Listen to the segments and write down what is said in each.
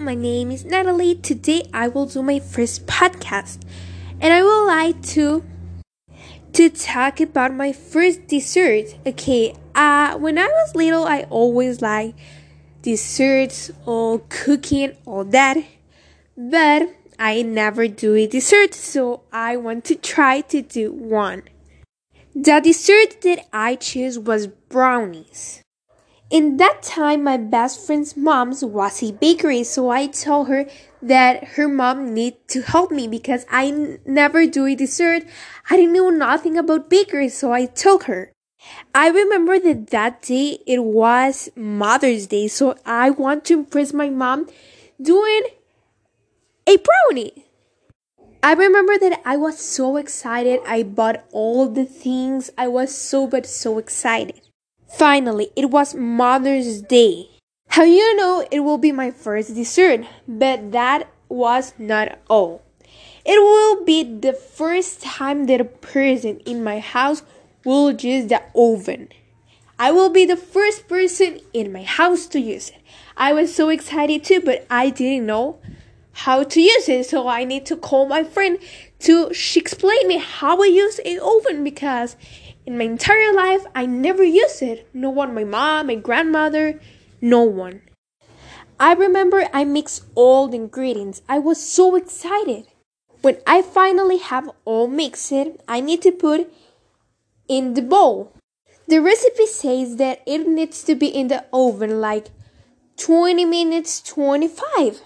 my name is Natalie. Today I will do my first podcast, and I would like to to talk about my first dessert. Okay, uh, when I was little, I always liked desserts or cooking, all that, but I never do a dessert, so I want to try to do one. The dessert that I chose was brownies. In that time, my best friend's mom's was a bakery, so I told her that her mom need to help me because I never do a dessert. I didn't know nothing about bakery, so I told her. I remember that that day it was Mother's Day, so I want to impress my mom doing a brownie. I remember that I was so excited. I bought all the things. I was so but so excited. Finally, it was Mother's Day. How you know it will be my first dessert? But that was not all. It will be the first time that a person in my house will use the oven. I will be the first person in my house to use it. I was so excited too, but I didn't know how to use it, so I need to call my friend to she explain me how I use a oven because in my entire life, I never used it. No one, my mom, my grandmother, no one. I remember I mixed all the ingredients. I was so excited. When I finally have all mixed, I need to put in the bowl. The recipe says that it needs to be in the oven like 20 minutes 25.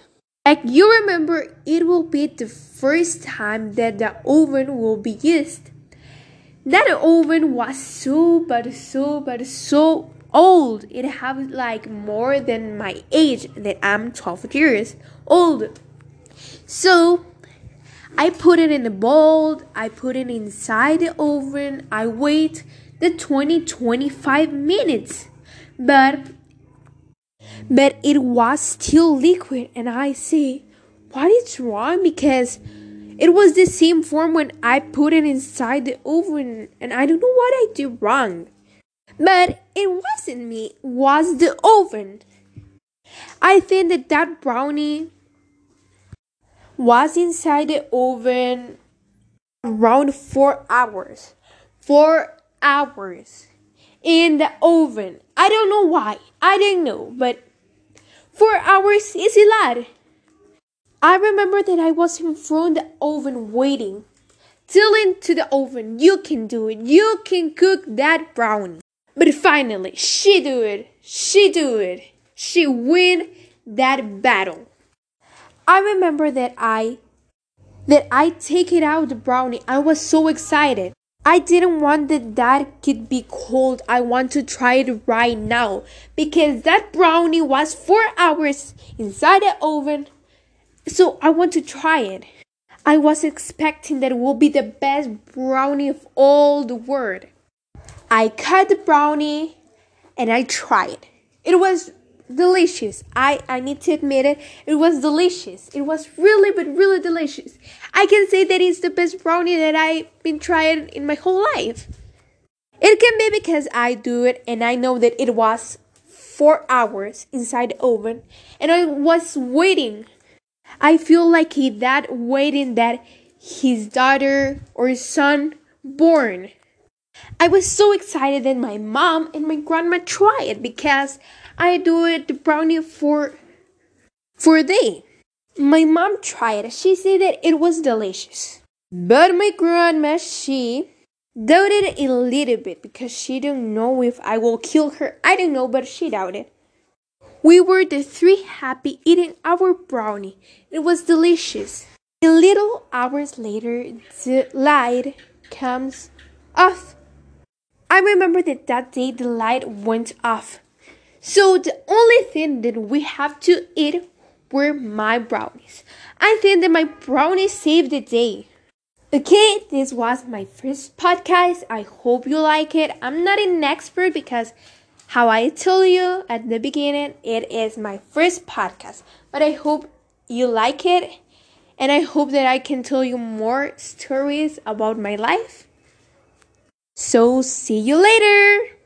Like you remember, it will be the first time that the oven will be used. That oven was so but so but so old. It had like more than my age that I'm 12 years old. So I put it in the bowl, I put it inside the oven, I wait the 20 25 minutes. But but it was still liquid and I say what is wrong because it was the same form when I put it inside the oven, and I don't know what I did wrong. But it wasn't me, it was the oven. I think that that brownie was inside the oven around four hours. Four hours in the oven. I don't know why. I didn't know, but four hours is a lot. I remember that I was in front of the oven waiting. Telling to the oven, you can do it. You can cook that brownie. But finally, she do it. She do it. She win that battle. I remember that I that I take it out the brownie. I was so excited. I didn't want that that could be cold. I want to try it right now because that brownie was 4 hours inside the oven so I want to try it. I was expecting that it will be the best brownie of all the world. I cut the brownie and I tried. It was delicious. I, I need to admit it. It was delicious. It was really, but really delicious. I can say that it's the best brownie that I've been trying in my whole life. It can be because I do it and I know that it was four hours inside the oven and I was waiting I feel like he that waiting that his daughter or son born. I was so excited that my mom and my grandma it because I do it the brownie for for a day. My mom tried. She said that it was delicious. But my grandma she doubted a little bit because she didn't know if I will kill her. I don't know, but she doubted. We were the three happy eating our brownie. It was delicious. A little hours later, the light comes off. I remember that that day the light went off. So the only thing that we have to eat were my brownies. I think that my brownies saved the day. Okay, this was my first podcast. I hope you like it. I'm not an expert because how I told you at the beginning, it is my first podcast, but I hope you like it and I hope that I can tell you more stories about my life. So, see you later!